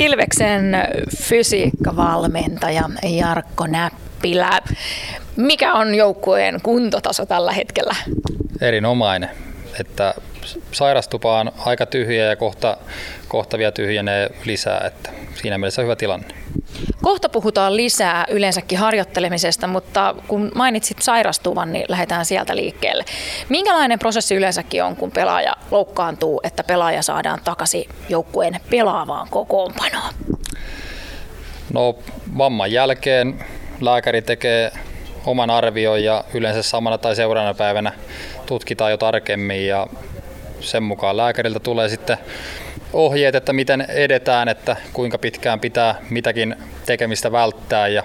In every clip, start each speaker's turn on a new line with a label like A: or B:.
A: Ilveksen fysiikkavalmentaja Jarkko Näppilä. Mikä on joukkueen kuntotaso tällä hetkellä?
B: Erinomainen. Että sairastupa on aika tyhjä ja kohta, kohta vielä tyhjenee lisää. Että siinä mielessä hyvä tilanne.
A: Kohta puhutaan lisää yleensäkin harjoittelemisesta, mutta kun mainitsit sairastuvan, niin lähdetään sieltä liikkeelle. Minkälainen prosessi yleensäkin on, kun pelaaja loukkaantuu, että pelaaja saadaan takaisin joukkueen pelaavaan kokoonpanoon?
B: No vamman jälkeen lääkäri tekee oman arvion ja yleensä samana tai seuraavana päivänä tutkitaan jo tarkemmin ja sen mukaan lääkäriltä tulee sitten ohjeet, että miten edetään, että kuinka pitkään pitää mitäkin tekemistä välttää ja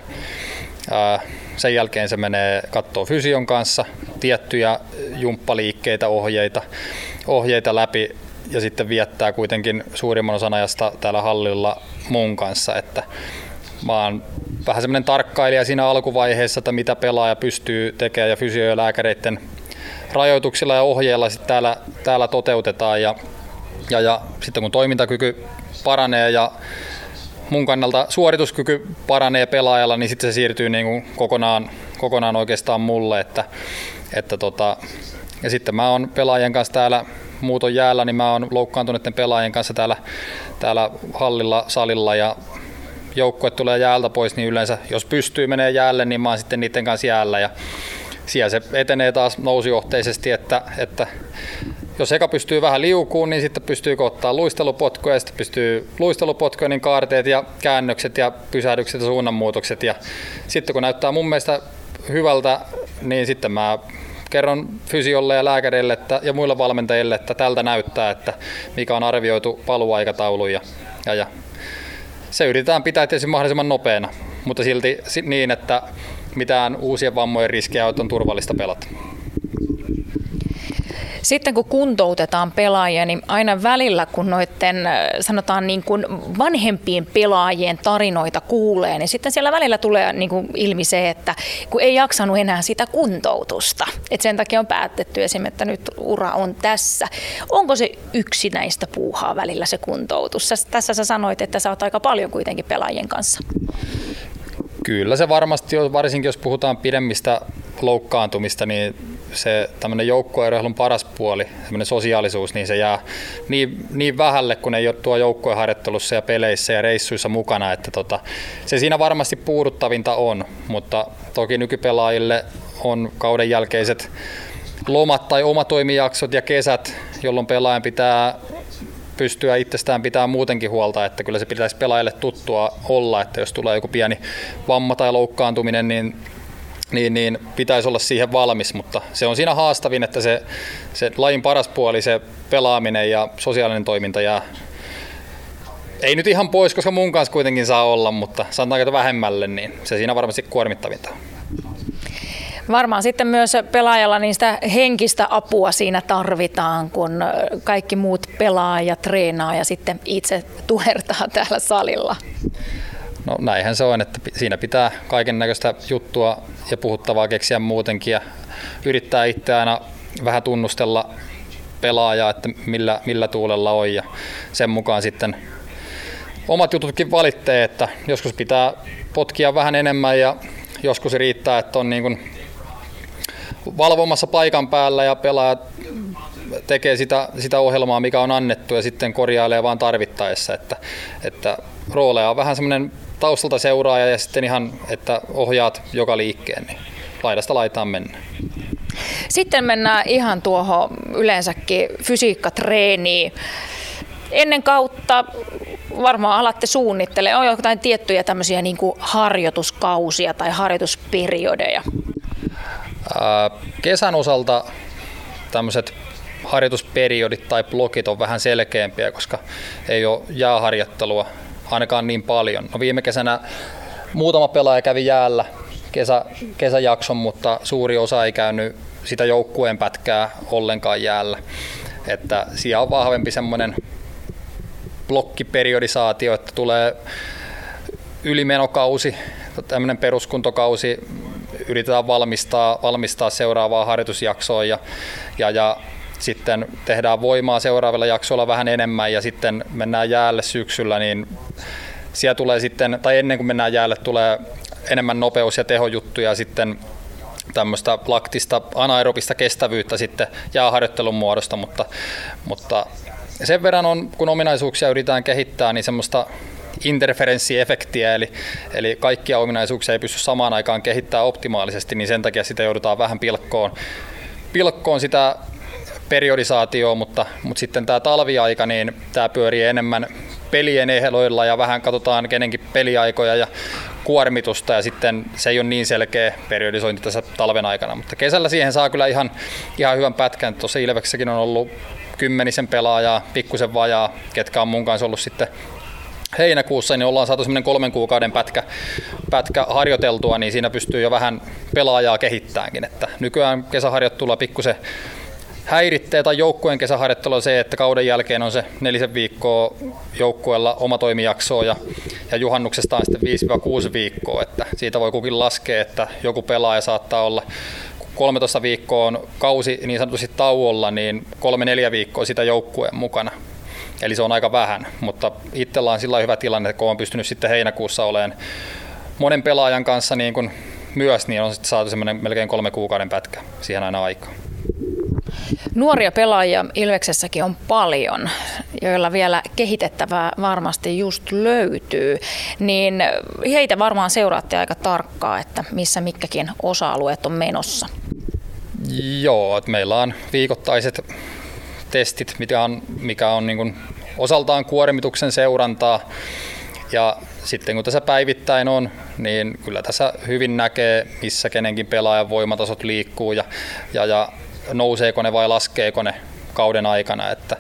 B: ää, sen jälkeen se menee kattoo fysion kanssa tiettyjä jumppaliikkeitä, ohjeita, ohjeita läpi ja sitten viettää kuitenkin suurimman osan ajasta täällä hallilla mun kanssa, että mä oon vähän semmoinen tarkkailija siinä alkuvaiheessa, että mitä pelaaja pystyy tekemään ja fysio- ja lääkäreiden rajoituksilla ja ohjeilla sitten täällä, täällä toteutetaan ja ja, ja sitten kun toimintakyky paranee ja mun kannalta suorituskyky paranee pelaajalla, niin sitten se siirtyy niin kuin kokonaan, kokonaan oikeastaan mulle. Että, että tota, ja sitten mä oon pelaajien kanssa täällä muuton jäällä, niin mä oon loukkaantuneiden pelaajien kanssa täällä, täällä hallilla, salilla ja joukkue tulee jäältä pois, niin yleensä jos pystyy menee jäälle, niin mä oon sitten niiden kanssa jäällä ja siellä se etenee taas nousujohteisesti, että, että jos eka pystyy vähän liukuun, niin sitten pystyy ottaa luistelupotkoja ja sitten pystyy luistelupotkoja, niin kaarteet ja käännökset ja pysähdykset ja suunnanmuutokset. Ja sitten kun näyttää mun mielestä hyvältä, niin sitten mä kerron fysiolle ja lääkärille että, ja muille valmentajille, että tältä näyttää, että mikä on arvioitu paluaikataulu ja, ja, ja se yritetään pitää tietysti mahdollisimman nopeana, mutta silti niin, että mitään uusien vammojen riskejä on turvallista pelata.
A: Sitten kun kuntoutetaan pelaajia, niin aina välillä kun noiden äh, sanotaan niin kuin vanhempien pelaajien tarinoita kuulee, niin sitten siellä välillä tulee niin kuin ilmi se, että kun ei jaksanut enää sitä kuntoutusta. Et sen takia on päätetty esimerkiksi, että nyt ura on tässä. Onko se yksi näistä puuhaa välillä se kuntoutus? Tässä sä sanoit, että sä oot aika paljon kuitenkin pelaajien kanssa.
B: Kyllä se varmasti varsinkin jos puhutaan pidemmistä loukkaantumista, niin se tämmöinen joukkueurheilun paras puoli, semmoinen sosiaalisuus, niin se jää niin, niin vähälle, kun ei ole tuo joukkueharjoittelussa ja peleissä ja reissuissa mukana, että tota, se siinä varmasti puuduttavinta on, mutta toki nykypelaajille on kauden jälkeiset lomat tai omatoimijaksot ja kesät, jolloin pelaajan pitää pystyä itsestään pitää muutenkin huolta, että kyllä se pitäisi pelaajille tuttua olla, että jos tulee joku pieni vamma tai loukkaantuminen, niin niin, niin pitäisi olla siihen valmis, mutta se on siinä haastavin, että se, se lajin paras puoli, se pelaaminen ja sosiaalinen toiminta jää ei nyt ihan pois, koska mun kanssa kuitenkin saa olla, mutta sanotaanko että vähemmälle, niin se siinä varmasti kuormittavinta
A: Varmaan sitten myös pelaajalla sitä henkistä apua siinä tarvitaan, kun kaikki muut pelaa ja treenaa ja sitten itse tuhertaa täällä salilla.
B: No näinhän se on, että siinä pitää kaiken näköistä juttua ja puhuttavaa keksiä muutenkin ja yrittää itse aina vähän tunnustella pelaajaa, että millä, millä tuulella on ja sen mukaan sitten omat jututkin valittee, että joskus pitää potkia vähän enemmän ja joskus riittää, että on niin kuin valvomassa paikan päällä ja pelaajat tekee sitä, sitä ohjelmaa, mikä on annettu ja sitten korjailee vaan tarvittaessa, että, että rooleja on vähän semmoinen taustalta seuraaja ja sitten ihan, että ohjaat joka liikkeen, niin laidasta laitaan mennä.
A: Sitten mennään ihan tuohon yleensäkin fysiikkatreeniin. Ennen kautta varmaan alatte suunnittele, on jotain tiettyjä tämmöisiä niin harjoituskausia tai harjoitusperiodeja?
B: Kesän osalta tämmöiset harjoitusperiodit tai blokit on vähän selkeämpiä, koska ei ole jääharjoittelua ainakaan niin paljon. No viime kesänä muutama pelaaja kävi jäällä kesä, kesäjakson, mutta suuri osa ei käynyt sitä joukkueen pätkää ollenkaan jäällä. Että siellä on vahvempi semmoinen blokkiperiodisaatio, että tulee ylimenokausi, tämmöinen peruskuntokausi, yritetään valmistaa, valmistaa seuraavaa harjoitusjaksoa ja, ja, ja sitten tehdään voimaa seuraavilla jaksoilla vähän enemmän ja sitten mennään jäälle syksyllä, niin siellä tulee sitten, tai ennen kuin mennään jäälle, tulee enemmän nopeus- ja tehojuttuja sitten tämmöistä laktista anaerobista kestävyyttä sitten jääharjoittelun muodosta, mutta, mutta sen verran on, kun ominaisuuksia yritetään kehittää, niin semmoista interferenssiefektiä, eli, eli kaikkia ominaisuuksia ei pysty samaan aikaan kehittämään optimaalisesti, niin sen takia sitä joudutaan vähän pilkkoon, pilkkoon sitä periodisaatioa, mutta, mutta sitten tämä talviaika, niin tämä pyörii enemmän pelien ehdoilla ja vähän katsotaan kenenkin peliaikoja ja kuormitusta ja sitten se ei ole niin selkeä periodisointi tässä talven aikana, mutta kesällä siihen saa kyllä ihan, ihan hyvän pätkän. Tuossa Ilveksessäkin on ollut kymmenisen pelaajaa, pikkusen vajaa, ketkä on mun kanssa ollut sitten heinäkuussa, niin ollaan saatu semmoinen kolmen kuukauden pätkä, pätkä harjoiteltua, niin siinä pystyy jo vähän pelaajaa kehittäänkin. Että nykyään kesäharjoittelua pikkusen häiritsee tai joukkueen kesäharjoittelu on se, että kauden jälkeen on se nelisen viikkoa joukkueella oma toimijaksoa ja, ja juhannuksesta on sitten 5-6 viikkoa, että siitä voi kukin laskea, että joku pelaaja saattaa olla 13 viikkoa on kausi niin sanotusti tauolla, niin kolme neljä viikkoa sitä joukkueen mukana. Eli se on aika vähän, mutta itsellä on sillä hyvä tilanne, kun on pystynyt sitten heinäkuussa olemaan monen pelaajan kanssa niin kuin myös, niin on sitten saatu semmoinen melkein kolme kuukauden pätkä siihen aina aikaan.
A: Nuoria pelaajia Ilveksessäkin on paljon, joilla vielä kehitettävää varmasti just löytyy, niin heitä varmaan seuraatte aika tarkkaa, että missä mitkäkin osa-alueet on menossa.
B: Joo, että meillä on viikoittaiset testit, mikä on, mikä on niin kuin osaltaan kuormituksen seurantaa. Ja sitten kun tässä päivittäin on, niin kyllä tässä hyvin näkee, missä kenenkin pelaajan voimatasot liikkuu ja, ja, ja nouseeko ne vai laskeeko ne kauden aikana. Että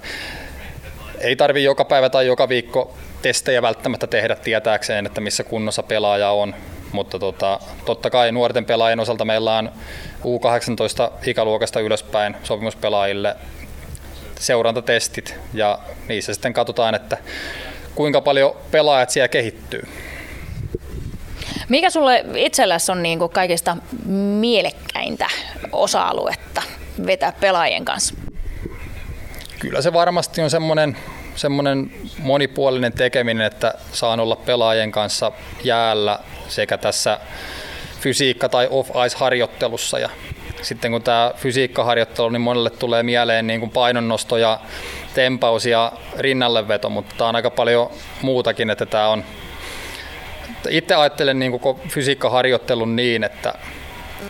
B: ei tarvi joka päivä tai joka viikko testejä välttämättä tehdä tietääkseen, että missä kunnossa pelaaja on. Mutta tota, totta kai nuorten pelaajien osalta meillä on U18 ikäluokasta ylöspäin sopimuspelaajille seurantatestit ja niissä sitten katsotaan, että kuinka paljon pelaajat siellä kehittyy.
A: Mikä sulle itselläsi on niin kuin kaikista mielekkäintä osa-aluetta vetää pelaajien kanssa?
B: Kyllä se varmasti on semmoinen, semmoinen monipuolinen tekeminen, että saan olla pelaajien kanssa jäällä sekä tässä fysiikka- tai off-ice-harjoittelussa ja sitten kun tämä fysiikkaharjoittelu, niin monelle tulee mieleen niin kuin painonnosto ja tempaus ja rinnalleveto, mutta tämä on aika paljon muutakin, että tämä on itse ajattelen niin kuin fysiikkaharjoittelun niin, että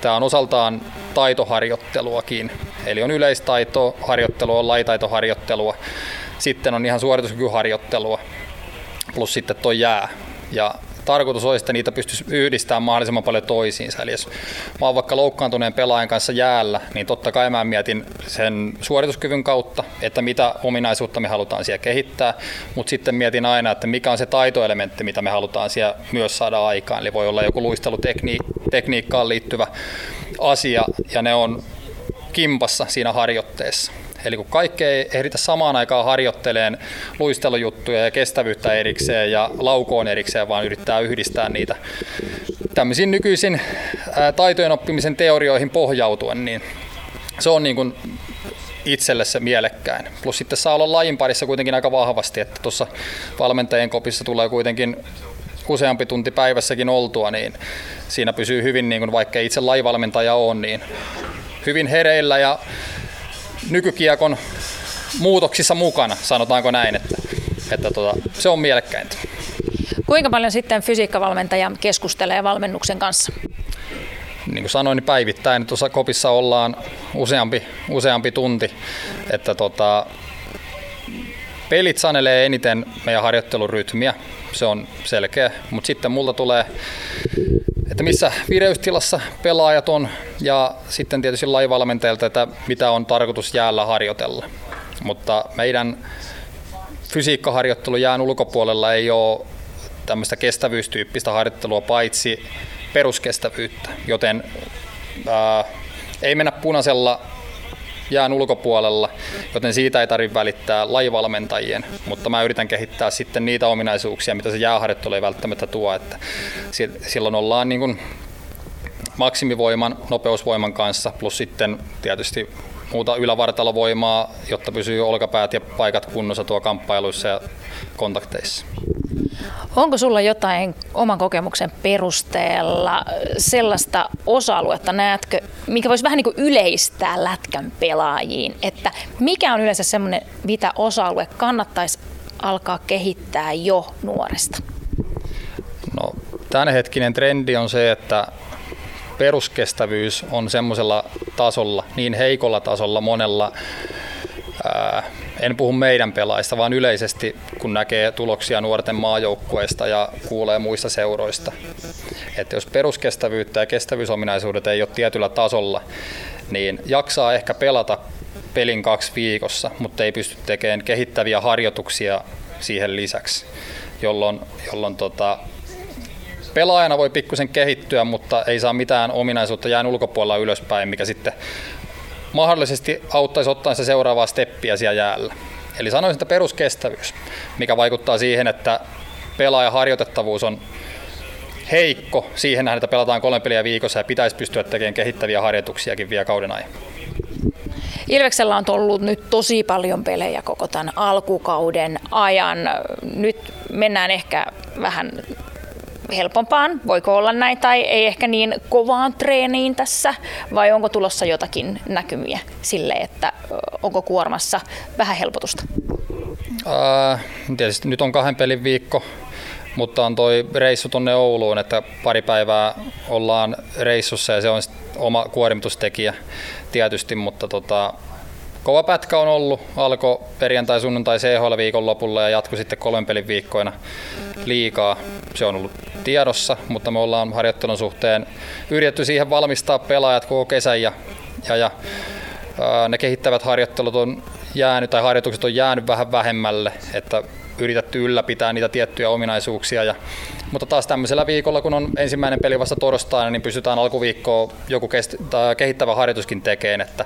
B: tämä on osaltaan taitoharjoitteluakin. Eli on yleistaitoharjoittelua, on laitaitoharjoittelua, sitten on ihan suorituskykyharjoittelua, plus sitten tuo jää. Ja tarkoitus olisi, että niitä pystyisi yhdistämään mahdollisimman paljon toisiinsa. Eli jos mä oon vaikka loukkaantuneen pelaajan kanssa jäällä, niin totta kai mä mietin sen suorituskyvyn kautta, että mitä ominaisuutta me halutaan siellä kehittää, mutta sitten mietin aina, että mikä on se taitoelementti, mitä me halutaan siellä myös saada aikaan. Eli voi olla joku luistelutekniikkaan liittyvä asia, ja ne on kimpassa siinä harjoitteessa. Eli kun kaikki ei ehditä samaan aikaan harjoitteleen luistelujuttuja ja kestävyyttä erikseen ja laukoon erikseen, vaan yrittää yhdistää niitä tämmöisiin nykyisin taitojen oppimisen teorioihin pohjautuen, niin se on niin kuin itselle se mielekkäin. Plus sitten saa olla lajin parissa kuitenkin aika vahvasti, että tuossa valmentajien kopissa tulee kuitenkin useampi tunti päivässäkin oltua, niin siinä pysyy hyvin, niin kuin vaikka itse lajivalmentaja on, niin hyvin hereillä ja nykykiekon muutoksissa mukana, sanotaanko näin, että, että tota, se on mielekkäintä.
A: Kuinka paljon sitten fysiikkavalmentaja keskustelee valmennuksen kanssa?
B: Niin kuin sanoin, niin päivittäin tuossa kopissa ollaan useampi, useampi tunti, että tota, pelit sanelee eniten meidän harjoittelurytmiä, se on selkeä, mutta sitten multa tulee että missä vireystilassa pelaajat on ja sitten tietysti lajivalmentajilta, että mitä on tarkoitus jäällä harjoitella. Mutta meidän fysiikkaharjoittelu jään ulkopuolella ei ole tämmöistä kestävyystyyppistä harjoittelua paitsi peruskestävyyttä, joten ää, ei mennä punaisella jään ulkopuolella, joten siitä ei tarvitse välittää lajivalmentajien, mutta mä yritän kehittää sitten niitä ominaisuuksia, mitä se jääharjoittelu ei välttämättä tuo, että silloin ollaan niin kuin maksimivoiman, nopeusvoiman kanssa, plus sitten tietysti muuta ylävartalovoimaa, jotta pysyy olkapäät ja paikat kunnossa tuo kamppailuissa ja kontakteissa.
A: Onko sulla jotain oman kokemuksen perusteella sellaista osa-aluetta, näetkö, mikä voisi vähän niin kuin yleistää lätkän pelaajiin, että mikä on yleensä semmoinen, mitä osa-alue kannattaisi alkaa kehittää jo nuoresta?
B: No, tämänhetkinen trendi on se, että peruskestävyys on semmoisella tasolla, niin heikolla tasolla monella, ää, en puhu meidän pelaajista, vaan yleisesti kun näkee tuloksia nuorten maajoukkueista ja kuulee muista seuroista. Että jos peruskestävyyttä ja kestävyysominaisuudet ei ole tietyllä tasolla, niin jaksaa ehkä pelata pelin kaksi viikossa, mutta ei pysty tekemään kehittäviä harjoituksia siihen lisäksi, jolloin, jolloin tota, pelaajana voi pikkusen kehittyä, mutta ei saa mitään ominaisuutta jään ulkopuolella ylöspäin, mikä sitten mahdollisesti auttaisi ottaa se seuraavaa steppiä siellä jäällä. Eli sanoisin, että peruskestävyys, mikä vaikuttaa siihen, että pelaajan harjoitettavuus on heikko siihen nähden, että pelataan kolme peliä viikossa ja pitäisi pystyä tekemään kehittäviä harjoituksiakin vielä kauden ajan.
A: Ilveksellä on ollut nyt tosi paljon pelejä koko tämän alkukauden ajan. Nyt mennään ehkä vähän helpompaan, voiko olla näin, tai ei ehkä niin kovaan treeniin tässä, vai onko tulossa jotakin näkymiä sille, että onko kuormassa vähän helpotusta?
B: Ää, tietysti nyt on kahden pelin viikko, mutta on toi reissu tuonne Ouluun, että pari päivää ollaan reissussa ja se on oma kuormitustekijä tietysti, mutta tota, kova pätkä on ollut. Alkoi perjantai, sunnuntai CHL viikon lopulla ja jatkui sitten kolmen pelin viikkoina liikaa. Se on ollut tiedossa, mutta me ollaan harjoittelun suhteen yritetty siihen valmistaa pelaajat koko kesän ja, ja, ja ne kehittävät harjoittelut on jäänyt tai harjoitukset on jäänyt vähän vähemmälle, että yritetty ylläpitää niitä tiettyjä ominaisuuksia. Ja, mutta taas tämmöisellä viikolla, kun on ensimmäinen peli vasta torstaina, niin pystytään alkuviikkoa joku kest- tai kehittävä harjoituskin tekemään. Että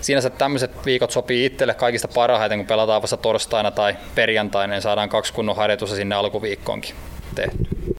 B: sinänsä tämmöiset viikot sopii itselle kaikista parhaiten, kun pelataan vasta torstaina tai perjantaina, niin saadaan kaksi kunnon harjoitusta sinne alkuviikkoonkin tehty.